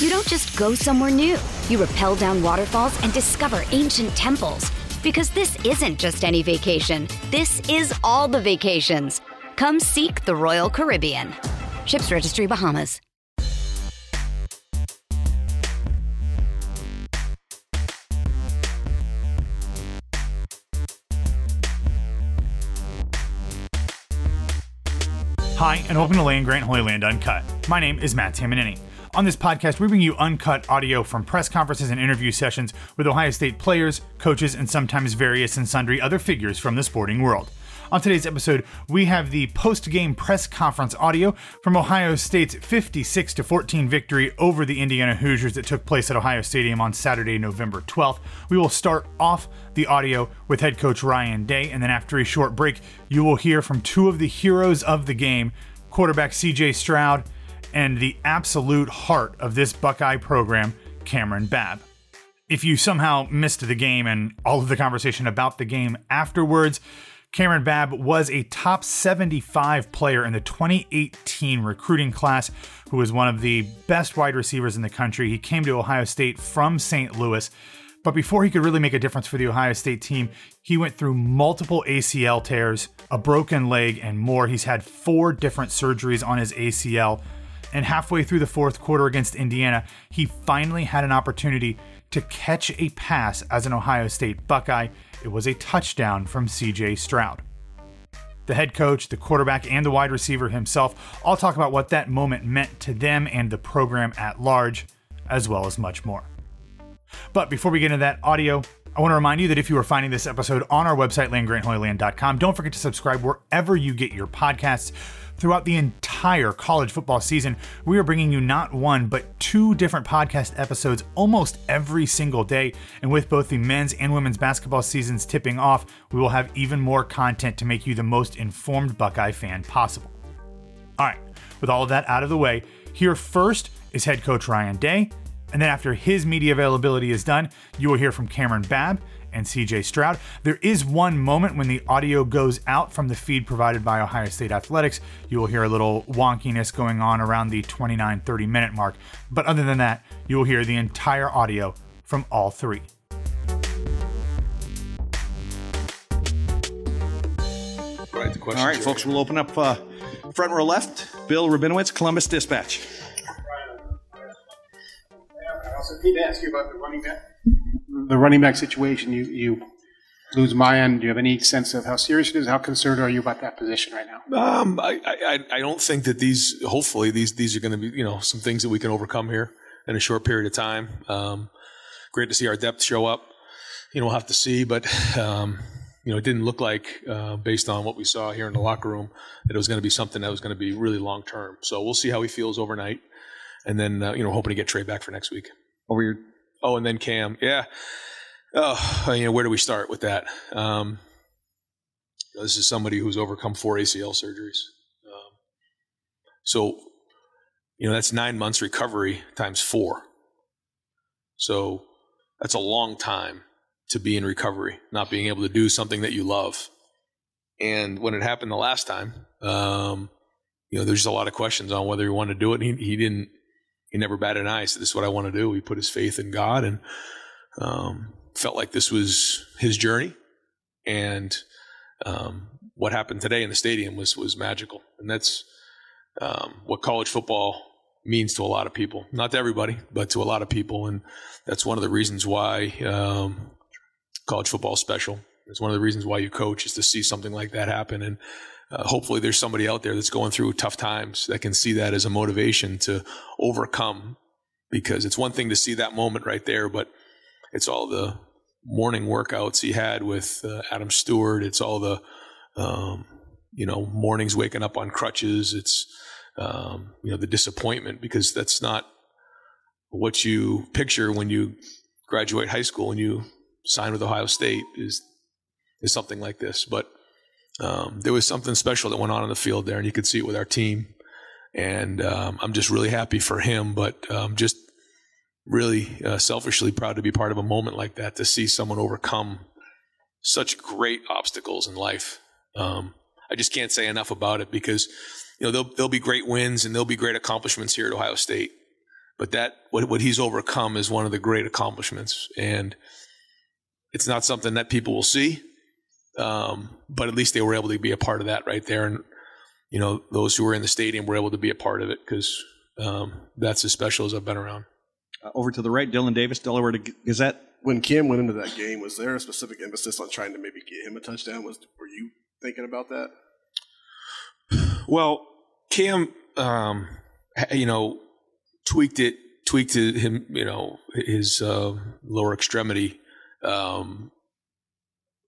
You don't just go somewhere new. You rappel down waterfalls and discover ancient temples. Because this isn't just any vacation, this is all the vacations. Come seek the Royal Caribbean. Ships Registry Bahamas. Hi, and welcome to Land Grant Holy Land Uncut. My name is Matt Tamanini. On this podcast, we bring you uncut audio from press conferences and interview sessions with Ohio State players, coaches, and sometimes various and sundry other figures from the sporting world. On today's episode, we have the post-game press conference audio from Ohio State's 56 14 victory over the Indiana Hoosiers that took place at Ohio Stadium on Saturday, November 12th. We will start off the audio with head coach Ryan Day, and then after a short break, you will hear from two of the heroes of the game, quarterback CJ Stroud and the absolute heart of this Buckeye program, Kamryn Babb. If you somehow missed the game and all of the conversation about the game afterwards, Kamryn Babb was a top 75 player in the 2018 recruiting class, who was one of the best wide receivers in the country. He came to Ohio State from St. Louis. But before he could really make a difference for the Ohio State team, he went through multiple ACL tears, a broken leg, and more. He's had four different surgeries on his ACL. And halfway through the fourth quarter against Indiana, he finally had an opportunity to catch a pass as an Ohio State Buckeye. It was a touchdown from CJ Stroud. The head coach, the quarterback, and the wide receiver himself all talk about what that moment meant to them and the program at large, as well as much more. But before we get into that audio, I want to remind you that if you are finding this episode on our website, landgrantholyland.com, don't forget to subscribe wherever you get your podcasts. Throughout the entire college football season, we are bringing you not one, but two different podcast episodes almost every single day. And with both the men's and women's basketball seasons tipping off, we will have even more content to make you the most informed Buckeye fan possible. All right, with all of that out of the way, here first is head coach Ryan Day. And then after his media availability is done, you will hear from Kamryn Babb and CJ Stroud. There is one moment when the audio goes out from the feed provided by Ohio State Athletics. You will hear a little wonkiness going on around the 29 30 minute mark. But other than that, you will hear the entire audio from all three. Right, the question. All right, folks, we'll open up uh, front row left. Bill Rabinowitz, Columbus Dispatch. I also need to ask you about the running back the running back situation, you, you lose Miyan. Do you have any sense of how serious it is? How concerned are you about that position right now? Um, I, I, I don't think that these, hopefully these, these are going to be, you know, some things that we can overcome here in a short period of time. Um, great to see our depth show up. You know, we'll have to see, but, um, you know, it didn't look like, uh, based on what we saw here in the locker room, that it was going to be something that was going to be really long term. So we'll see how he feels overnight, and then uh, you know, hoping to get Trey back for next week. Over your Oh, and then Cam. Yeah. Oh, you know, where do we start with that? Um, this is somebody who's overcome four ACL surgeries. Um, so, you know, that's nine months recovery times four. So that's a long time to be in recovery, not being able to do something that you love. And when it happened the last time, um, you know, there's just a lot of questions on whether he wanted to do it. He, he didn't he never batted an eye. Said, "This is what I want to do." He put his faith in God and um, felt like this was his journey. And um, what happened today in the stadium was was magical, and that's um, what college football means to a lot of people. Not to everybody, but to a lot of people, and that's one of the reasons why um, college football is special. It's one of the reasons why you coach is to see something like that happen, and uh, hopefully there's somebody out there that's going through tough times that can see that as a motivation to overcome. Because it's one thing to see that moment right there, but it's all the morning workouts he had with uh, Adam Stewart. It's all the um, you know mornings waking up on crutches. It's um, you know the disappointment because that's not what you picture when you graduate high school and you sign with Ohio State is is something like this. But um, there was something special that went on in the field there, and you could see it with our team. And um, I'm just really happy for him, but um, just really uh, selfishly proud to be part of a moment like that to see someone overcome such great obstacles in life. Um, I just can't say enough about it because you know there'll, there'll be great wins and there'll be great accomplishments here at Ohio State, but that what, what he's overcome is one of the great accomplishments, and it's not something that people will see. Um, but at least they were able to be a part of that right there, and you know those who were in the stadium were able to be a part of it because um, that's as special as I've been around. Uh, over to the right, Dylan Davis, Delaware Gazette. When Cam went into that game, was there a specific emphasis on trying to maybe get him a touchdown? Was were you thinking about that? Well, Cam, um, you know, tweaked it, tweaked it, him, you know, his uh, lower extremity um,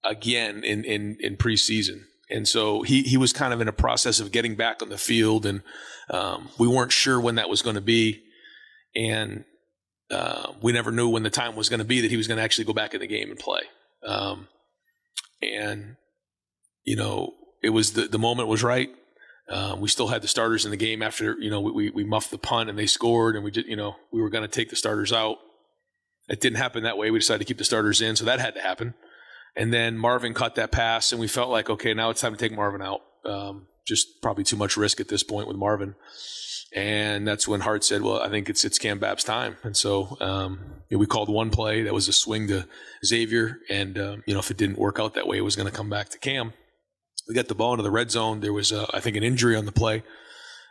again in in in preseason. And so he he was kind of in a process of getting back on the field, and um, we weren't sure when that was going to be. And uh, we never knew when the time was going to be that he was going to actually go back in the game and play. Um, and you know, it was the the moment was right. Uh, we still had the starters in the game after you know we we muffed the punt and they scored and we did you know we were going to take the starters out. It didn't happen that way. We decided to keep the starters in, so that had to happen. And then Marvin caught that pass, and we felt like okay, now it's time to take Marvin out. Um, just probably too much risk at this point with Marvin. And that's when Hart said, "Well, I think it's it's Cam Babb's time." And so um, you know, we called one play that was a swing to Xavier, and um, you know if it didn't work out that way, it was going to come back to Cam. We got the ball into the red zone. There was, uh, I think, an injury on the play,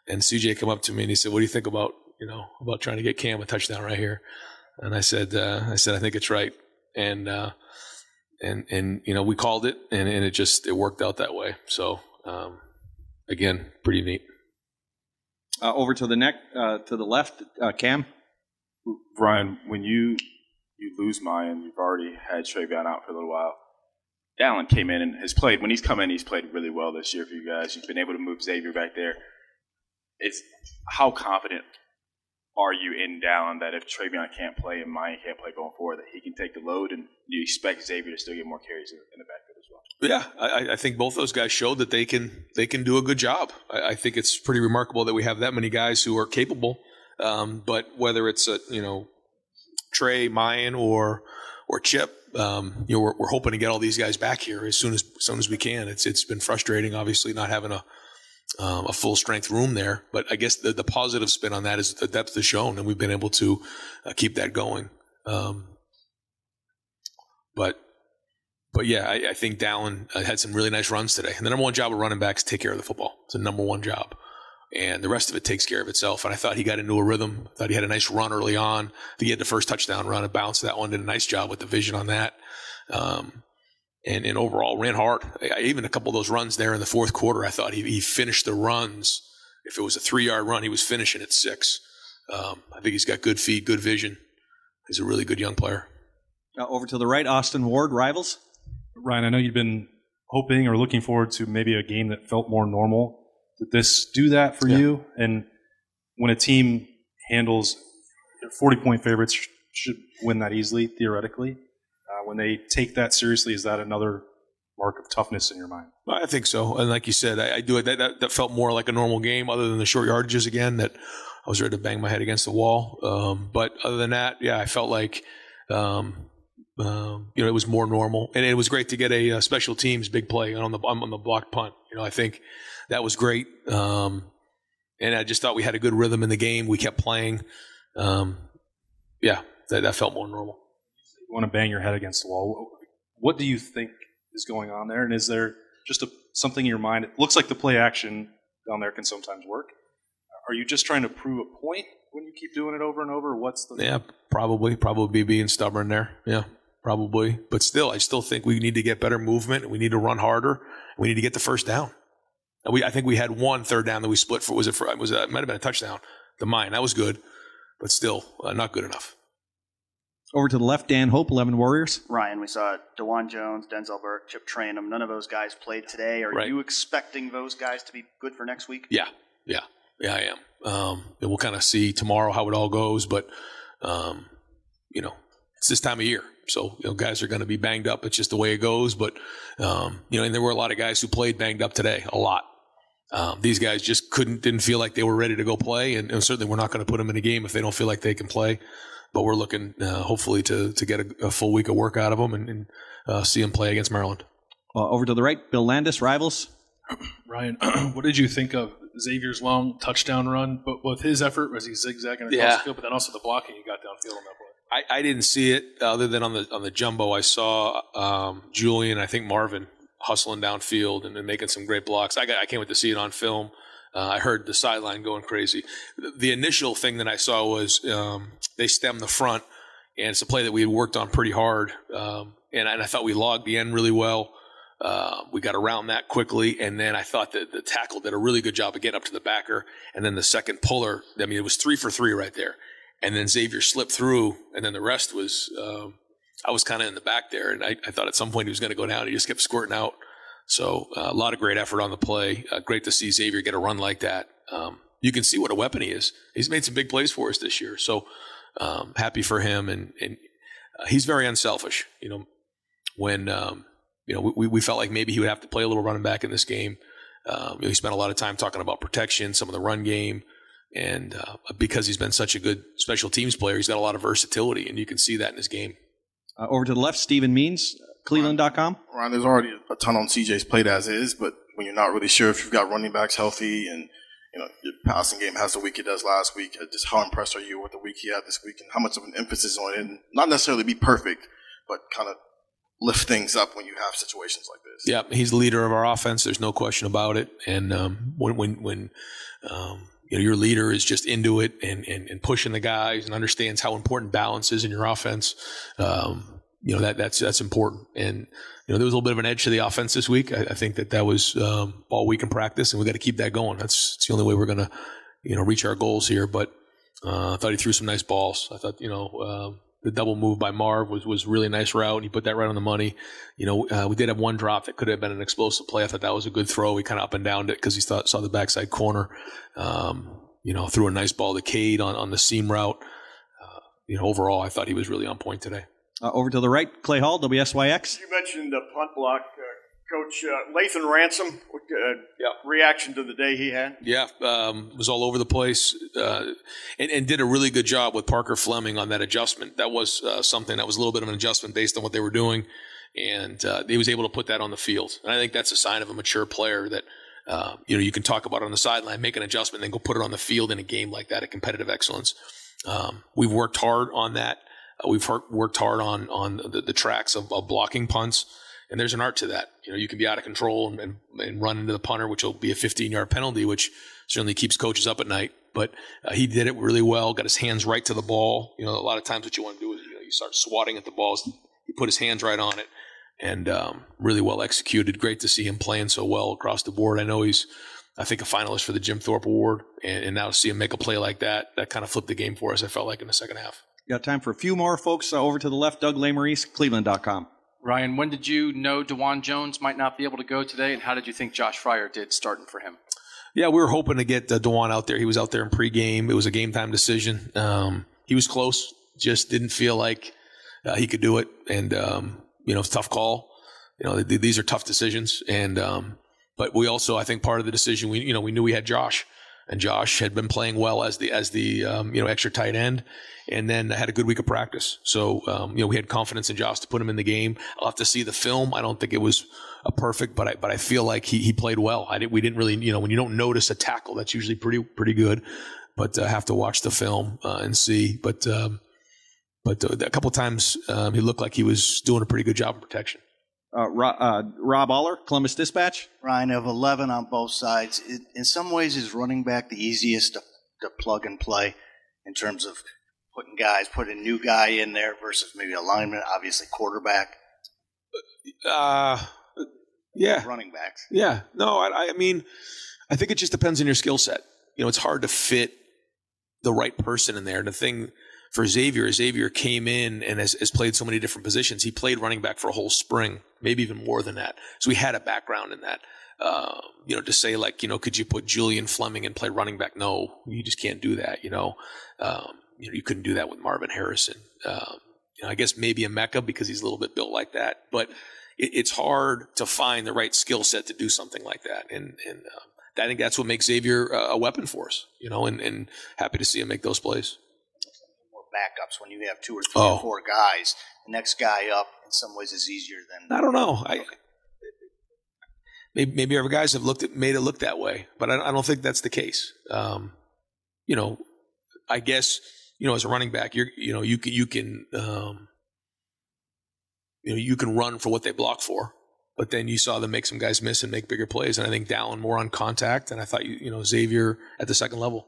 and CJ came up to me and he said, "What do you think about you know about trying to get Cam a touchdown right here?" And I said, uh, "I said I think it's right." And uh, and and you know we called it, and, and it just it worked out that way. So um, again, pretty neat. Uh, over to the neck, uh, to the left, uh, Cam. Brian, when you you lose Miyan, you've already had TreVeyon out for a little while. Dallan came in and has played. When he's come in, he's played really well this year for you guys. You've been able to move Xavier back there. It's how confident are you in down that if TreVeyon can't play and Miyan can't play going forward, that he can take the load, and you expect Xavier to still get more carries in, in the backfield as well? Yeah, I, I, think both those guys showed that they can they can do a good job. I, I think it's pretty remarkable that we have that many guys who are capable. Um, but whether it's a you know Trey, Miyan, or or Chip, um, you know, we're, we're, hoping to get all these guys back here as soon as, as soon as we can. It's it's been frustrating, obviously, not having a um, a full strength room there. But I guess the, the positive spin on that is the depth is shown, and we've been able to uh, keep that going. Um, but but yeah, I, I think Dallan uh, had some really nice runs today. And the number one job of running backs take care of the football. It's the number one job. And the rest of it takes care of itself. And I thought he got into a rhythm. I thought he had a nice run early on. I think he had the first touchdown run and bounce that one. Did a nice job with the vision on that. Um, and, and overall ran hard. Even a couple of those runs there in the fourth quarter, I thought he, he finished the runs. If it was a three yard run, he was finishing at six. Um, I think he's got good feet, good vision. He's a really good young player. Uh, over to the right, Austin Ward, rivals. Ryan, I know you've been hoping or looking forward to maybe a game that felt more normal. Did this do that for yeah. you? And when a team handles 40 point favorites should win that easily, theoretically when they take that seriously, is that another mark of toughness in your mind? I think so. And like you said, I, I do it. That, that, that, felt more like a normal game, other than the short yardages again. That I was ready to bang my head against the wall. Um, but other than that, yeah, I felt like um, um, you know it was more normal, and it was great to get a, a special teams big play on the on the block punt. You know, I think that was great. Um, and I just thought we had a good rhythm in the game. We kept playing. um, yeah, that, that felt more normal. Want to bang your head against the wall. What do you think is going on there? And is there just a, something in your mind? It looks like the play action down there can sometimes work. Are you just trying to prove a point when you keep doing it over and over? What's the yeah? Probably, probably being stubborn there. Yeah, probably. But still, I still think we need to get better movement. We need to run harder. We need to get the first down. We, I think we had one third down that we split for. Was it for? Was it? it might have been a touchdown. The mine that was good, but still uh, not good enough. Over to the left, Dan Hope, 11 Warriors. Ryan, we saw Dawand Jones, Denzel Burke, Chip Trayanum. None of those guys played today. Are right. you expecting those guys to be good for next week? Yeah, yeah, yeah, I am. Um, and we'll kind of see tomorrow how it all goes, but um, you know, it's this time of year, so you know, guys are going to be banged up. It's just the way it goes. But um, you know, and there were a lot of guys who played banged up today, a lot. Um, these guys just couldn't, didn't feel like they were ready to go play, and, and certainly we're not going to put them in a game if they don't feel like they can play but we're looking uh, hopefully to to get a, a, full week of work out of them and, and uh, see them play against Maryland. Uh, over to the right, Bill Landis, rivals. Ryan, what did you think of Xavier's long touchdown run? But with his effort, was he zigzagging across yeah. the field? But then also the blocking he got downfield on that play. I, I didn't see it other than on the on the jumbo. I saw um, Julian, I think Marvin hustling downfield and, and making some great blocks. I got I can't wait to see it on film. Uh, I heard the sideline going crazy. The initial thing that I saw was um, they stemmed the front, and it's a play that we had worked on pretty hard. Um, and, and, I thought we logged the end really well. Uh, we got around that quickly, and then I thought that the tackle did a really good job of getting up to the backer. And then the second puller, I mean, it was three for three right there. And then Xavier slipped through, and then the rest was um, I was kind of in the back there, and I, I, thought at some point he was going to go down. He just kept squirting out. So uh, a lot of great effort on the play. Uh, great to see Xavier get a run like that. Um, you can see what a weapon he is. He's made some big plays for us this year. So um, happy for him, and and uh, he's very unselfish. You know, when um, you know we, we felt like maybe he would have to play a little running back in this game. Um, you know, he spent a lot of time talking about protection, some of the run game, and uh, because he's been such a good special teams player, he's got a lot of versatility, and you can see that in his game. Uh, over to the left, Stephen Means, Cleveland.com. Ryan, there's already a ton on CJ's plate as is, but when you're not really sure if you've got running backs healthy and you know your passing game has the week it does last week, uh, just how impressed are you with the week he had this week and how much of an emphasis on it? And not necessarily be perfect, but kind of lift things up when you have situations like this. Yeah, he's the leader of our offense. There's no question about it. And um, when when when um, you know your leader is just into it and, and, and pushing the guys and understands how important balance is in your offense. Um, you know that that's that's important. And you know there was a little bit of an edge to the offense this week. I, I think that that was um, all week in practice, and we got to keep that going. That's, that's the only way we're going to you know reach our goals here. But uh, I thought he threw some nice balls. I thought you know. Uh, the double move by Marv was was really nice route. And he put that right on the money. You know, uh, we did have one drop that could have been an explosive play. I thought that was a good throw. He kind of up and downed it because he thought saw the backside corner. Um, you know, threw a nice ball to Cade on on the seam route. Uh, you know, overall, I thought he was really on point today. Uh, over to the right, Clay Hall, WSYX. You mentioned the punt block. Uh, Coach uh, Lathan Ransom, what, uh, yeah. reaction to the day he had? Yeah, um, was all over the place uh, and, and, did a really good job with Parker Fleming on that adjustment. That was uh, something that was a little bit of an adjustment based on what they were doing, and uh, he was able to put that on the field. And I think that's a sign of a mature player that uh, you know you can talk about it on the sideline, make an adjustment, then go put it on the field in a game like that at competitive excellence. Um, we've worked hard on that. Uh, we've worked hard on on the, the tracks of, of, blocking punts, and there's an art to that. You know, you can be out of control and, and, run into the punter, which will be a 15 yard penalty, which certainly keeps coaches up at night. But uh, he did it really well. Got his hands right to the ball. You know, a lot of times what you want to do is you know you start swatting at the balls. He put his hands right on it, and um, really well executed. Great to see him playing so well across the board. I know he's I think a finalist for the Jim Thorpe Award, and, and now to see him make a play like that, that kind of flipped the game for us. I felt like in the second half. Got time for a few more folks. Uh, over to the left, Doug Lesmerises, Cleveland.com. Ryan, when did you know Dawand Jones might not be able to go today, and how did you think Josh Fryar did starting for him? Yeah, we were hoping to get uh, Dawand out there. He was out there in pregame. It was a game time decision. Um, he was close, just didn't feel like uh, he could do it. And, um, you know, it's tough call. You know, th- these are tough decisions. And, um, but we also, I think part of the decision, we, you know, we knew we had Josh and Josh had been playing well as the as the um, you know extra tight end, and then had a good week of practice. So um, you know we had confidence in Josh to put him in the game. I'll have to see the film. I don't think it was a perfect, but I but I feel like he he played well. I did, we didn't really you know when you don't notice a tackle, that's usually pretty pretty good. but uh, have to watch the film uh, and see. But um, but uh, a couple times um, he looked like he was doing a pretty good job of protection. Uh, Rob, uh, Rob Oller, Columbus Dispatch. Ryan of 11 on both sides. It, in some ways, is running back the easiest to, to plug and play in terms of putting guys, putting a new guy in there versus maybe alignment, obviously quarterback. Uh, yeah. Running backs. Yeah. No, I, I mean, I think it just depends on your skill set. You know, it's hard to fit the right person in there. And the thing for Xavier, Xavier came in and has, has, played so many different positions. He played running back for a whole spring, maybe even more than that. So he had a background in that. Uh, you know, to say like, you know, could you put Julian Fleming and play running back? No, you just can't do that. You know, um, you know, you couldn't do that with Marvin Harrison. Um, you know, I guess maybe Emeka because he's a little bit built like that, but it, it's hard to find the right skill set to do something like that. And and uh, I think that's what makes Xavier a weapon for us. You know, and, and happy to see him make those plays backups when you have two or three oh. or four guys. The next guy up, in some ways, is easier than. I don't know. I maybe, maybe other guys have looked at made it look that way, but I, I don't think that's the case. Um, you know, I guess you know, as a running back, you're, you know, you can, you can, um, you know, you can run for what they block for, but then you saw them make some guys miss and make bigger plays. And I think Dallan more on contact. And I thought, you, you know, Xavier at the second level.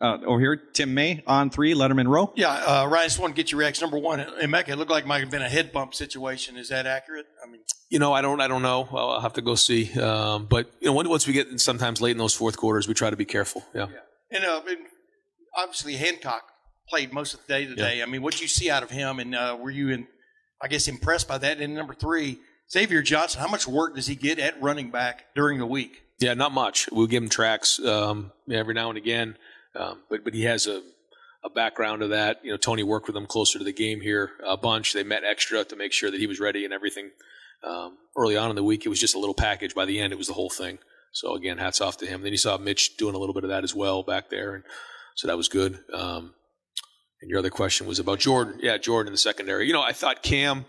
Yeah. Uh, over here, Tim May on three, Letterman row. Yeah, uh, Ryan, I just want to get your reaction. Number one, Emeka, it looked like it might have been a head bump situation. Is that accurate? I mean, you know, I don't, I don't know. I'll, I'll have to go see. Um, but you know, once we get sometimes late in those fourth quarters, we try to be careful. Yeah. yeah. And, uh, and obviously Hancock played most of the day today. Yeah. I mean, what do you see out of him, and uh, were you in, I guess, impressed by that? And number three, Xavier Johnson, how much work does he get at running back during the week? Yeah, not much. We'll give him tracks um, every now and again, um, but but he has a a background of that. You know, Tony worked with him closer to the game here a bunch. They met extra to make sure that he was ready and everything. Um, early on in the week, it was just a little package. By the end, it was the whole thing. So again, hats off to him. Then you saw Mitch doing a little bit of that as well back there, and so that was good. Um, and your other question was about Jordan. Yeah, Jordan in the secondary. You know, I thought Cam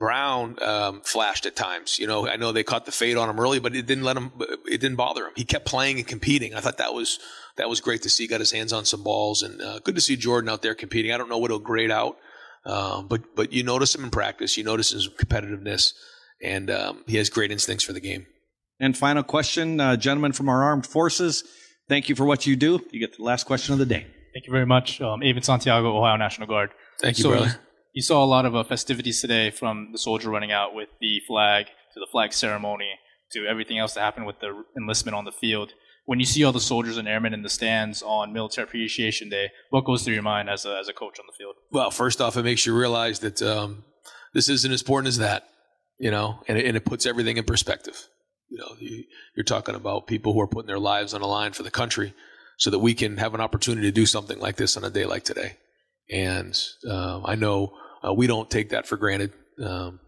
Brown um, flashed at times. You know, I know they caught the fade on him early, but it didn't let him. It didn't bother him. He kept playing and competing. I thought that was that was great to see. Got his hands on some balls, and uh, good to see Jordan out there competing. I don't know what he'll grade out, um, but but you notice him in practice. You notice his competitiveness, and um, he has great instincts for the game. And final question, uh, gentlemen from our armed forces. Thank you for what you do. You get the last question of the day. Thank you very much. Um, Avon Santiago, Ohio National Guard. Thank you, so, brother. You saw a lot of uh, festivities today from the soldier running out with the flag to the flag ceremony to everything else that happened with the enlistment on the field. When you see all the soldiers and airmen in the stands on Military Appreciation Day, what goes through your mind as a, as a coach on the field? Well, first off, it makes you realize that um, this isn't as important as that, you know, and it, and it puts everything in perspective. You know, you, you're talking about people who are putting their lives on the line for the country so that we can have an opportunity to do something like this on a day like today. And uh, I know uh, we don't take that for granted. Um,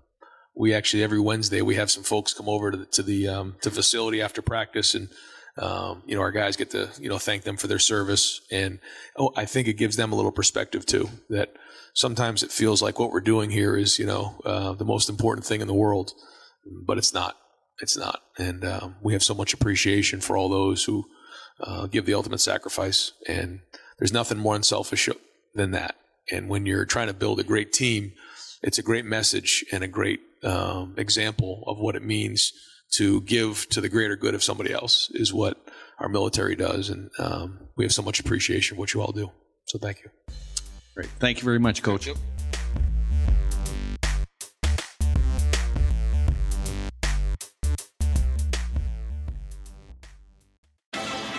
we actually every Wednesday we have some folks come over to the to the um, to facility after practice, and um, you know our guys get to you know thank them for their service, and oh, I think it gives them a little perspective too. That sometimes it feels like what we're doing here is you know uh, the most important thing in the world, but it's not. It's not, and um, we have so much appreciation for all those who uh, give the ultimate sacrifice. And there's nothing more unselfish than that. And when you're trying to build a great team, it's a great message and a great um, example of what it means to give to the greater good of somebody else is what our military does. And um, we have so much appreciation for what you all do. So thank you. Great. Thank you very much, Coach.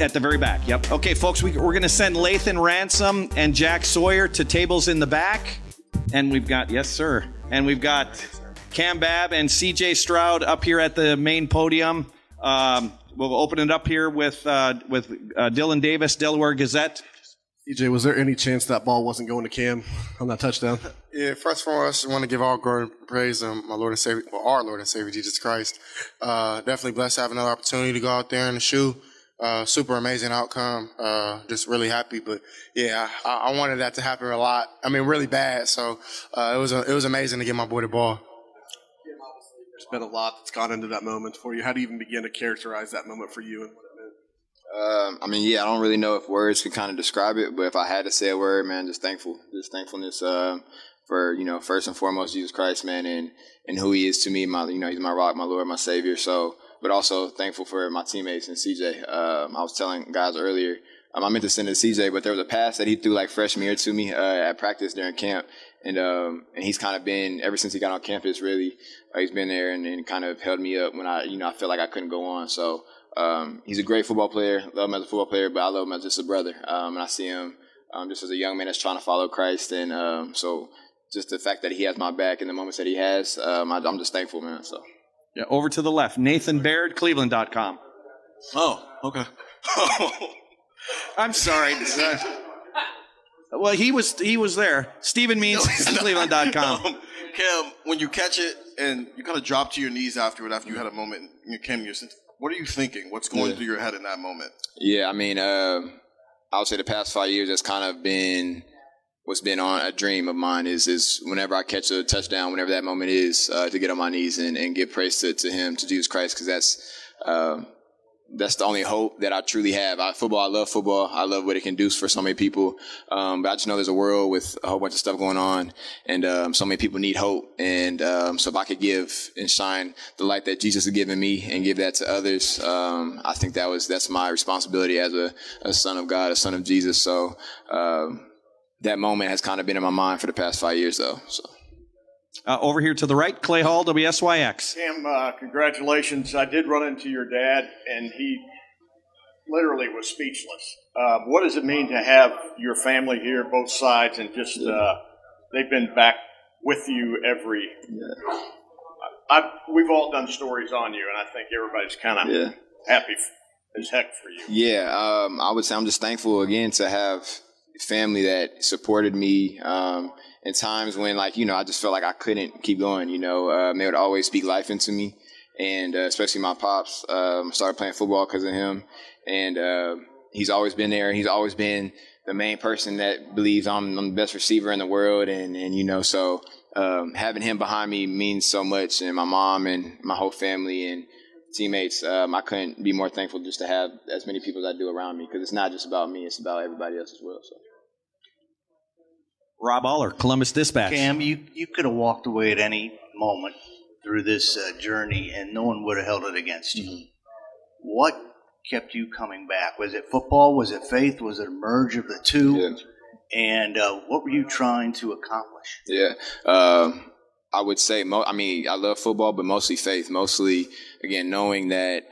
At the very back. Yep. Okay, folks, we, we're going to send Lathan Ransom and Jack Sawyer to tables in the back. And we've got, yes, sir. And we've got Cam Babb and CJ Stroud up here at the main podium. Um, we'll open it up here with uh, with uh, Dylan Davis, Delaware Gazette. CJ, was there any chance that ball wasn't going to Cam on that touchdown? Yeah, first of all, I just want to give all glory and praise to my Lord and Savior, well, our Lord and Savior Jesus Christ. Uh, definitely blessed to have another opportunity to go out there in the shoe. Uh, super amazing outcome. Uh, just really happy. But yeah, I, I, wanted that to happen a lot. I mean, really bad. So uh, it was a, it was amazing to get my boy the ball. There's been a lot that's gone into that moment for you. How do you even begin to characterize that moment for you and what it meant? Um, I mean, yeah, I don't really know if words can kind of describe it, but if I had to say a word, man, just thankful, just thankfulness uh, for you know first and foremost Jesus Christ, man, and and who He is to me. My you know He's my rock, my Lord, my Savior. So but also thankful for my teammates and CJ. Um, I was telling guys earlier, um, I meant to send it to CJ, but there was a pass that he threw like freshman year to me uh, at practice during camp, and um, and he's kind of been ever since he got on campus. Really, uh, he's been there and, and, kind of held me up when I you know I felt like I couldn't go on. So um, he's a great football player. Love him as a football player, but I love him as just a brother. Um, and I see him um, just as a young man that's trying to follow Christ, and um, so just the fact that he has my back in the moments that he has, I, I'm just thankful, man. So. Yeah, over to the left. Nathan Baird, Cleveland.com. Oh, okay. I'm sorry. well, he was he was there. Stephen Means, no, Cleveland.com. Um, Cam, when you catch it and you kind of drop to your knees afterward after you had a moment, you Cam, you're, what are you thinking? What's going yeah. through your head in that moment? Yeah, I mean, uh, I would say the past five years has kind of been what's been on a dream of mine is is whenever I catch a touchdown, whenever that moment is, uh, to get on my knees and, and give praise to, to Him, to Jesus Christ, because that's uh, that's the only hope that I truly have. I, football, I love football. I love what it can do for so many people. Um, but I just know there's a world with a whole bunch of stuff going on, and um, so many people need hope. And um, so if I could give and shine the light that Jesus has given me and give that to others, um, I think that was that's my responsibility as a, a son of God, a son of Jesus. So um, that moment has kind of been in my mind for the past five years, though. So. Uh, over here to the right, Clay Hall, WSYX. Cam, uh, congratulations. I did run into your dad, and he literally was speechless. Uh, what does it mean to have your family here, both sides, and just uh, they've been back with you every. Yeah. I've, we've all done stories on you, and I think everybody's kind of yeah. happy as heck for you. Yeah, um, I would say I'm just thankful again to have family that supported me um, in times when, like, you know, I just felt like I couldn't keep going. You know, um, they would always speak life into me, and uh, especially my pops. Um, started playing football because of him, and uh, he's always been there. He's always been the main person that believes I'm, I'm the best receiver in the world, and and you know, so um, having him behind me means so much, and my mom and my whole family and teammates. Um, I couldn't be more thankful just to have as many people as I do around me because it's not just about me; it's about everybody else as well. So. Rob Oller, Columbus Dispatch. Cam, you, you could have walked away at any moment through this uh, journey and no one would have held it against you. Mm-hmm. What kept you coming back? Was it football? Was it faith? Was it a merge of the two? Yeah. And uh, what were you trying to accomplish? Yeah. Um, I would say, mo- I mean, I love football, but mostly faith. Mostly, again, knowing that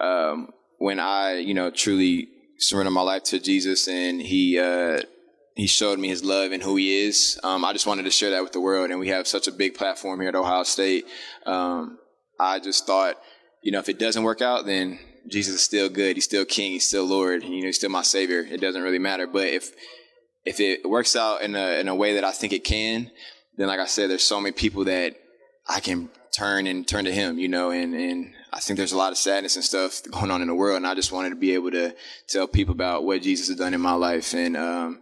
um, when I, you know, truly surrender my life to Jesus and He uh, he showed me his love and who he is. Um, I just wanted to share that with the world, and we have such a big platform here at Ohio State. Um, I just thought, you know, if it doesn't work out, then Jesus is still good. He's still King. He's still Lord. You know, he's still my Savior. It doesn't really matter. But if if it works out in a in a way that I think it can, then like I said, there's so many people that I can turn and turn to Him. You know, and and I think there's a lot of sadness and stuff going on in the world, and I just wanted to be able to tell people about what Jesus has done in my life, and um,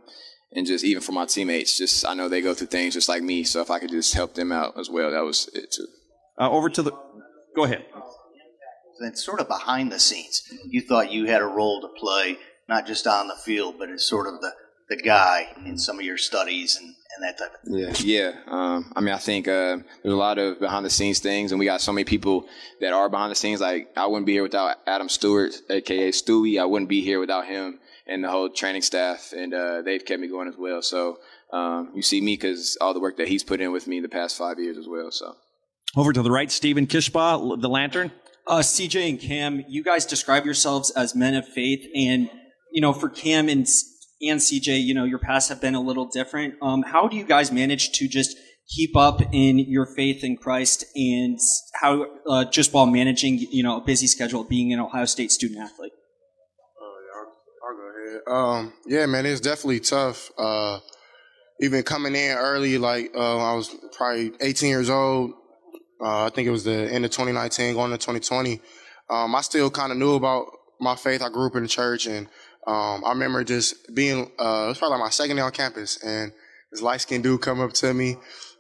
and just even for my teammates, just I know they go through things just like me. So if I could just help them out as well, that was it too. Uh, over to the, go ahead. And sort of behind the scenes, you thought you had a role to play, not just on the field, but as sort of the the guy in some of your studies and, and that type of thing. Yeah, yeah. Um, I mean, I think uh, there's a lot of behind the scenes things, and we got so many people that are behind the scenes. Like I wouldn't be here without Adam Stewart, aka Stewie. I wouldn't be here without him and the whole training staff, and uh, they've kept me going as well. So um, you see me because all the work that he's put in with me the past five years as well. So over to the right, Stephen Kishbaugh, the Lantern. Uh, CJ and Cam, you guys describe yourselves as men of faith, and you know, for Cam and and CJ, you know, your paths have been a little different. Um, how do you guys manage to just keep up in your faith in Christ, and how uh, just while managing, you know, a busy schedule, being an Ohio State student athlete? Um, yeah, man, it's definitely tough. Uh, even coming in early, like uh, I was probably 18 years old. Uh, I think it was the end of 2019, going to 2020. Um, I still kind of knew about my faith. I grew up in the church, and um, I remember just being. Uh, it was probably like my second day on campus, and this light skinned dude come up to me,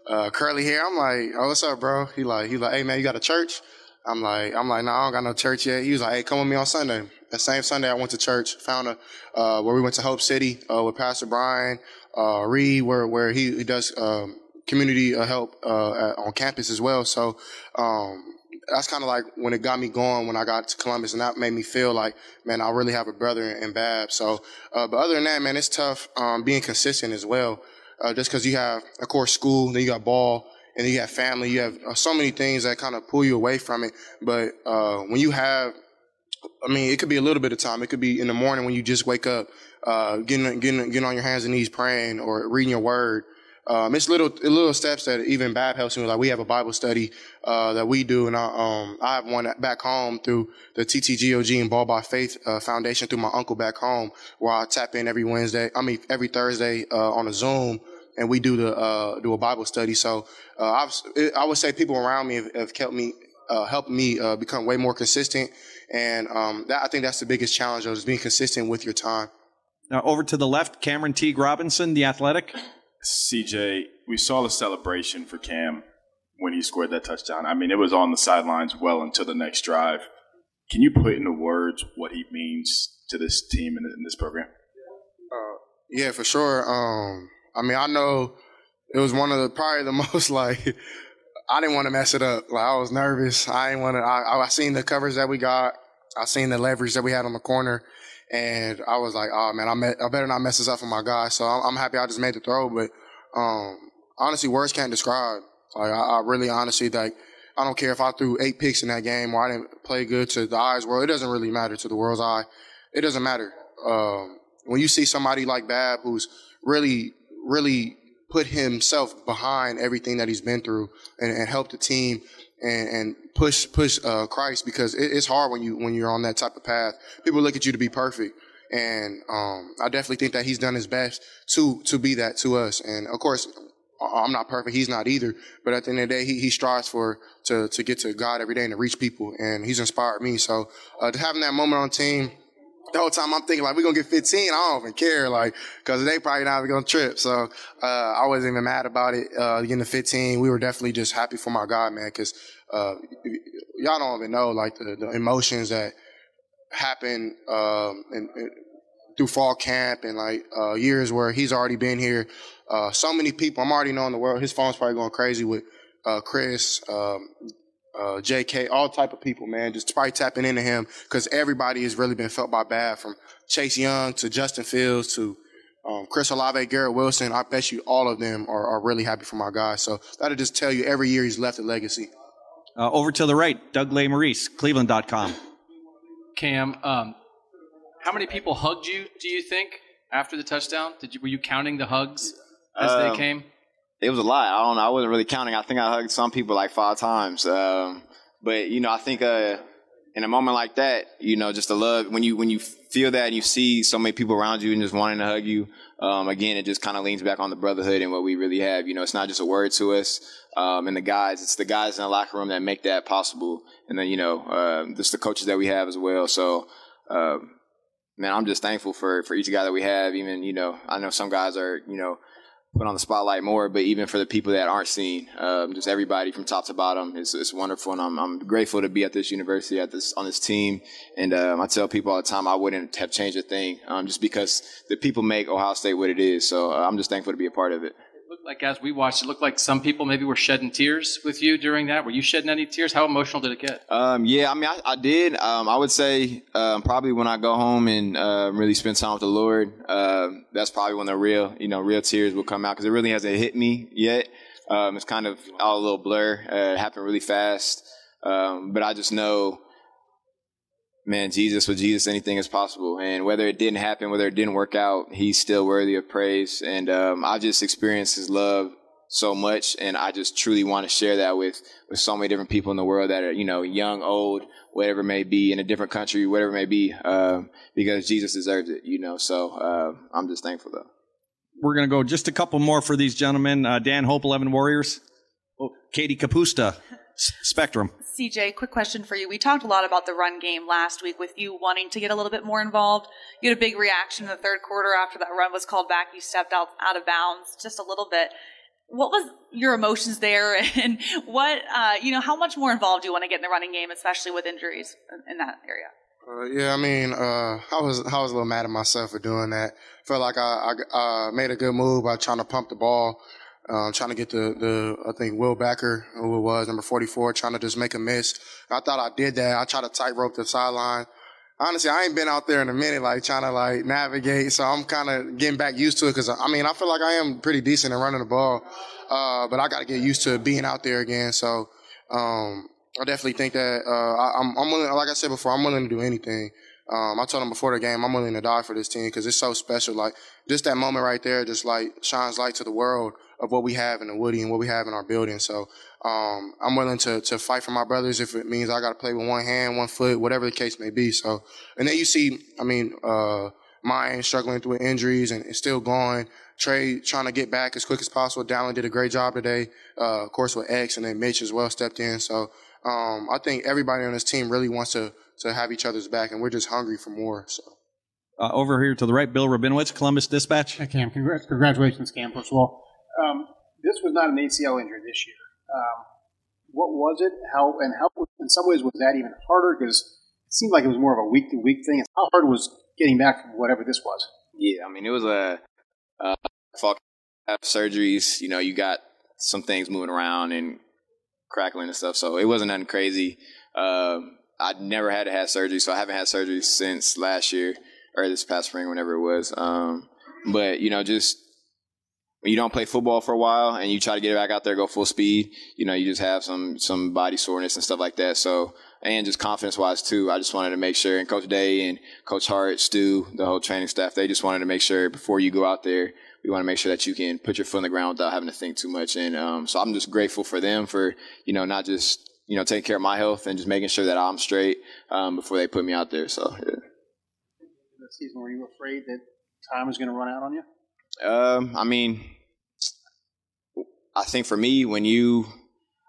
uh, curly hair. I'm like, "Oh, what's up, bro?" He like, he like, "Hey, man, you got a church?" I'm like, I'm like, no, I don't got no church yet. He was like, hey, come with me on Sunday. That same Sunday, I went to church, found a uh, where we went to Hope City uh, with Pastor Brian uh, Reed, where where he, he does um, community uh, help uh, at, on campus as well. So um, that's kind of like when it got me going when I got to Columbus, and that made me feel like, man, I really have a brother in, in Babb. So, uh, but other than that, man, it's tough um, being consistent as well. just because you have, of course, school, then you got ball, and you have family. You have uh, so many things that kind of pull you away from it. But uh, when you have, I mean, it could be a little bit of time. It could be in the morning when you just wake up, uh, getting getting getting on your hands and knees praying or reading your word. Um, it's little little steps that even Babb helps me. Like we have a Bible study uh, that we do, and I, um, I have one back home through the TTGOG and Ball by Faith uh, Foundation through my uncle back home, where I tap in every Wednesday. I mean every Thursday uh, on a Zoom and we do the uh, do a Bible study. So uh, I would say people around me have, have helped me uh, helped me uh, become way more consistent, and um, that, I think that's the biggest challenge is being consistent with your time. Now over to the left, Cameron Teague Robinson, the athletic. CJ, we saw the celebration for Cam when he scored that touchdown. I mean, it was on the sidelines well until the next drive. Can you put into words what he means to this team and in this program? Uh, yeah, for sure. Um, I mean, I know it was one of the probably the most like I didn't want to mess it up. Like I was nervous. I didn't want to. I, I seen the covers that we got. I seen the leverage that we had on the corner, and I was like, oh man, I, met, I better not mess this up for my guy. So I'm, I'm happy I just made the throw. But um, honestly, words can't describe. Like I, I really honestly like. I don't care if I threw eight picks in that game or I didn't play good to the eyes world. It doesn't really matter to the world's eye. It doesn't matter. Um, when you see somebody like Babb who's really really put himself behind everything that he's been through and, and help the team and, and push push uh, Christ because it, it's hard when you when you're on that type of path. People look at you to be perfect, and um, I definitely think that he's done his best to to be that to us. And of course, I'm not perfect. He's not either. But at the end of the day, he, he strives for to to get to God every day and to reach people, and he's inspired me. So uh, having that moment on team the whole time I'm thinking like we're gonna get 15. I don't even care, like, cause they probably not even gonna trip. So uh, I wasn't even mad about it. Uh, getting the 15, we were definitely just happy for my guy, man, cause uh, y'all don't even know like the, the emotions that happen um, in, in, through fall camp and like uh, years where he's already been here. Uh, so many people, I'm already knowing the world. His phone's probably going crazy with uh, Chris, um, uh, J.K., all type of people, man, just probably tapping into him because everybody has really been felt by Babb, from Chase Young to Justin Fields to um, Chris Olave, Garrett Wilson. I bet you all of them are, are really happy for my guy. So that'll just tell you every year he's left a legacy. Uh, over to the right, Doug Lesmerises, Cleveland.com. Cam, um, how many people hugged you? Do you think after the touchdown? Did you were you counting the hugs as um, they came? It was a lot. I don't know. I wasn't really counting. I think I hugged some people like five times. Um, but you know, I think uh, in a moment like that, you know, just the love when you when you feel that and you see so many people around you and just wanting to hug you. Um, again, it just kind of leans back on the brotherhood and what we really have. You know, it's not just a word to us. Um, and the guys, it's the guys in the locker room that make that possible. And then you know, uh, just the coaches that we have as well. So. Um, man, I'm just thankful for for each guy that we have. Even you know, I know some guys are you know put on the spotlight more. But even for the people that aren't seen, um, just everybody from top to bottom, it's, it's wonderful, and I'm, I'm grateful to be at this university, at this on this team. And um, I tell people all the time, I wouldn't have changed a thing, um, just because the people make Ohio State what it is. So uh, I'm just thankful to be a part of it looked like as we watched, it looked like some people maybe were shedding tears with you during that. Were you shedding any tears? How emotional did it get? Um, yeah, I mean, I, I did. Um, I would say um, probably when I go home and uh, really spend time with the Lord, uh, that's probably when the real, you know, real tears will come out because it really hasn't hit me yet. Um, it's kind of all a little blur. Uh, it happened really fast, but I just know man, Jesus, with Jesus, anything is possible. And whether it didn't happen, whether it didn't work out, he's still worthy of praise. And um, I just experienced his love so much, and I just truly want to share that with with so many different people in the world that are, you know, young, old, whatever may be, in a different country, whatever may be, um, because Jesus deserves it, you know. So uh, I'm just thankful though. We're going to go just a couple more for these gentlemen. Uh, Dan Hope, 11 Warriors. Oh, Katie Capusta, Spectrum. CJ, quick question for you. We talked a lot about the run game last week with you wanting to get a little bit more involved. You had a big reaction in the third quarter after that run was called back. You stepped out out of bounds just a little bit. What was your emotions there, and what uh, you know? How much more involved do you want to get in the running game, especially with injuries in, in that area? Uh, yeah, I mean, uh, I was I was a little mad at myself for doing that. Felt like I, I uh, made a good move by trying to pump the ball, um, trying to get the the I think Will Backer, who it was number forty four, trying to just make a miss. I thought I did that. I tried to tightrope the sideline. Honestly, I ain't been out there in a minute, like trying to like navigate. So I'm kind of getting back used to it because I mean I feel like I am pretty decent at running the ball, uh, but I got to get used to being out there again. So. Um, I definitely think that uh, I, am I'm willing. Like I said before, I'm willing to do anything. Um, I told him before the game, I'm willing to die for this team because it's so special. Like just that moment right there, just like shines light to the world of what we have in the Woody and what we have in our building. So um, I'm willing to to fight for my brothers if it means I got to play with one hand, one foot, whatever the case may be. So and then you see, I mean, uh, Miyan struggling through injuries and it's still going. Trey trying to get back as quick as possible. Dallan did a great job today, uh, of course with X, and then Mitch as well stepped in. So um, I think everybody on this team really wants to to have each other's back, and we're just hungry for more. So. Uh, over here to the right, Bill Rabinowitz, Columbus Dispatch. Hey, Cam, congrats, congratulations, Cam. First of all, um, this was not an ACL injury this year. Um, what was it? How and how? In some ways, was that even harder? Because it seemed like it was more of a week to week thing. How hard was getting back from whatever this was? Yeah, I mean, it was a uh, surgeries. You know, you got some things moving around and crackling and stuff. So it wasn't nothing crazy. Um, I never had to have surgery, so I haven't had surgery since last year or this past spring, whenever it was. Um, but you know, just when you don't play football for a while and you try to get back out there, go full speed, you know, you just have some some body soreness and stuff like that. So and just confidence wise too, I just wanted to make sure. And Coach Day and Coach Hart, Stu, the whole training staff, they just wanted to make sure before you go out there, we want to make sure that you can put your foot on the ground without having to think too much. And um, so I'm just grateful for them for you know not just you know taking care of my health and just making sure that I'm straight um, before they put me out there. So yeah. This season, were you afraid that time was going to run out on you? Um, I mean, I think for me, when you,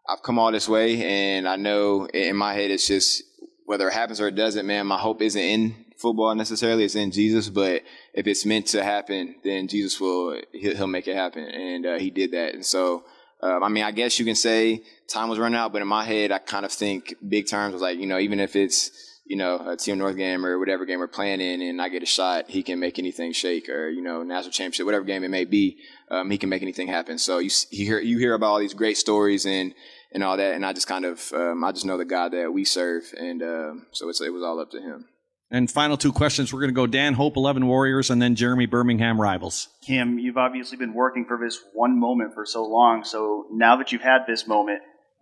I've come all this way, and I know in my head it's just whether it happens or it doesn't. Man, my hope isn't in football necessarily; it's in Jesus. But if it's meant to happen, then Jesus will he'll, make it happen, and uh, he did that. And so, um, I mean, I guess you can say time was running out, but in my head, I kind of think big terms was like, you know, even if it's you know a Team North game or whatever game we're playing in, and I get a shot, he can make anything shake, or you know, national championship, whatever game it may be, um, he can make anything happen. So you you hear you hear about all these great stories and and all that, and I just kind of um, I just know the God that we serve, and um, so it's, it was all up to him. And final two questions. We're going to go Dan Hope, 11 Warriors, and then Jeremy Birmingham Rivals. Kim, you've obviously been working for this one moment for so long. So now that you've had this moment,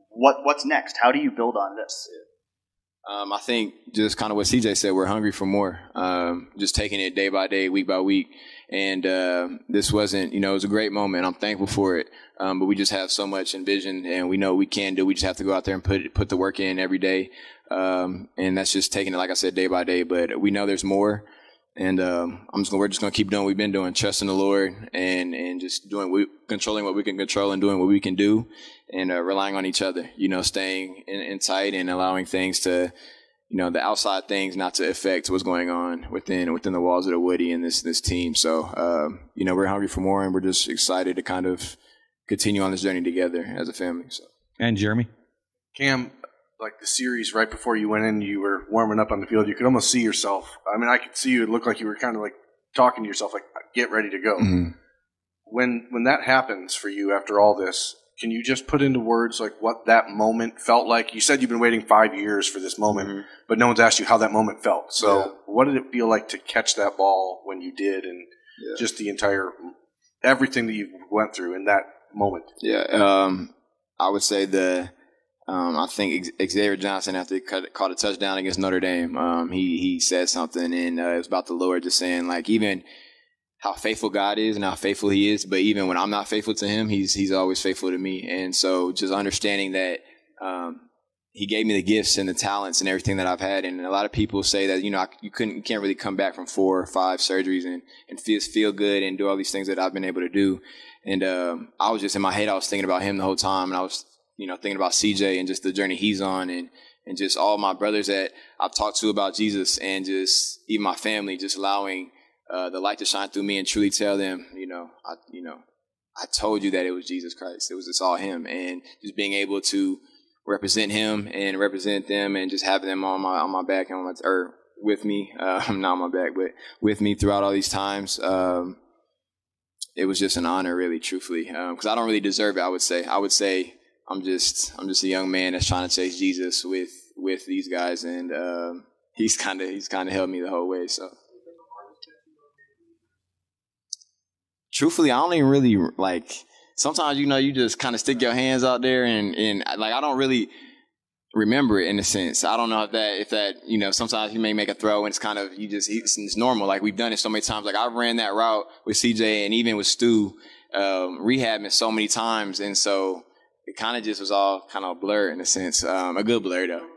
what what's next? How do you build on this? Um, I think just kind of what CJ said, we're hungry for more. Um, just taking it day by day, week by week. And uh, this wasn't, you know, it was a great moment. I'm thankful for it. Um, but we just have so much in vision, and we know we can do. We just have to go out there and put put the work in every day. Um, and that's just taking it, like I said, day by day. But we know there's more, and um, I'm just gonna, we're just gonna keep doing what we've been doing, trusting the Lord, and and just doing we, controlling what we can control and doing what we can do, and uh, relying on each other. You know, staying in, in tight and allowing things to, you know, the outside things not to affect what's going on within within the walls of the Woody and this this team. So, um, you know, we're hungry for more, and we're just excited to kind of continue on this journey together as a family. So. And Jeremy, Cam, like the series right before you went in, you were warming up on the field. You could almost see yourself. I mean, I could see you. It looked like you were kind of like talking to yourself, like "Get ready to go." Mm-hmm. When when that happens for you after all this, can you just put into words like what that moment felt like? You said you've been waiting five years for this moment, Mm-hmm. but no one's asked you how that moment felt. So, Yeah. what did it feel like to catch that ball when you did, and Yeah. just the entire everything that you went through in that moment? Yeah, um, I would say the um, I think Xavier Johnson, after he caught a touchdown against Notre Dame, um, he he said something, and uh, it was about the Lord, just saying like even how faithful God is and how faithful He is, but even when I'm not faithful to Him, He's He's always faithful to me, and so just understanding that. Um, he gave me the gifts and the talents and everything that I've had. And a lot of people say that, you know, I, you couldn't, you can't really come back from four or five surgeries and, and feel, feel good and do all these things that I've been able to do. And, um, I was just in my head, I was thinking about him the whole time. And I was you know, thinking about CJ and just the journey he's on and, and just all my brothers that I've talked to about Jesus and just even my family, just allowing uh, the light to shine through me and truly tell them, you know, I, you know, I told you that it was Jesus Christ. It was just all him and just being able to represent him and represent them and just having them on my, on my back and on my, or with me, uh, not on my back, but with me throughout all these times. Um, it was just an honor, really, truthfully, because um, I don't really deserve it. I would say, I would say I'm just I'm just a young man that's trying to chase Jesus with with these guys, and um, he's kind of he's kind of held me the whole way. So, truthfully, I don't even really like. Sometimes you know you just kind of stick your hands out there, and and like I don't really remember it in a sense. I don't know if that if that you know sometimes you may make a throw and it's kind of you just it's, it's normal. Like we've done it so many times. Like I ran that route with CJ and even with Stu, um, rehabbing so many times, and so it kind of just was all kind of blur in a sense. Um, a good blur though,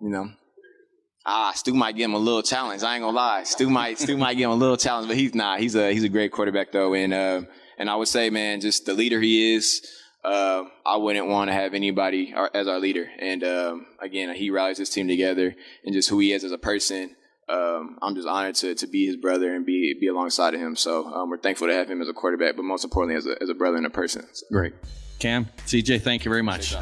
you know. Ah, Stu might give him a little challenge. I ain't gonna lie. Stu might Stu might give him a little challenge, but he's not. He's a he's a great quarterback though, and uh, and I would say, man, just the leader he is. Uh, I wouldn't want to have anybody as our leader. And um, again, he rallies his team together, and just who he is as a person. Um, I'm just honored to, to be his brother and be be alongside of him. So um, we're thankful to have him as a quarterback, but most importantly as a, as a brother and a person. So. Great. Cam, CJ, thank you very much.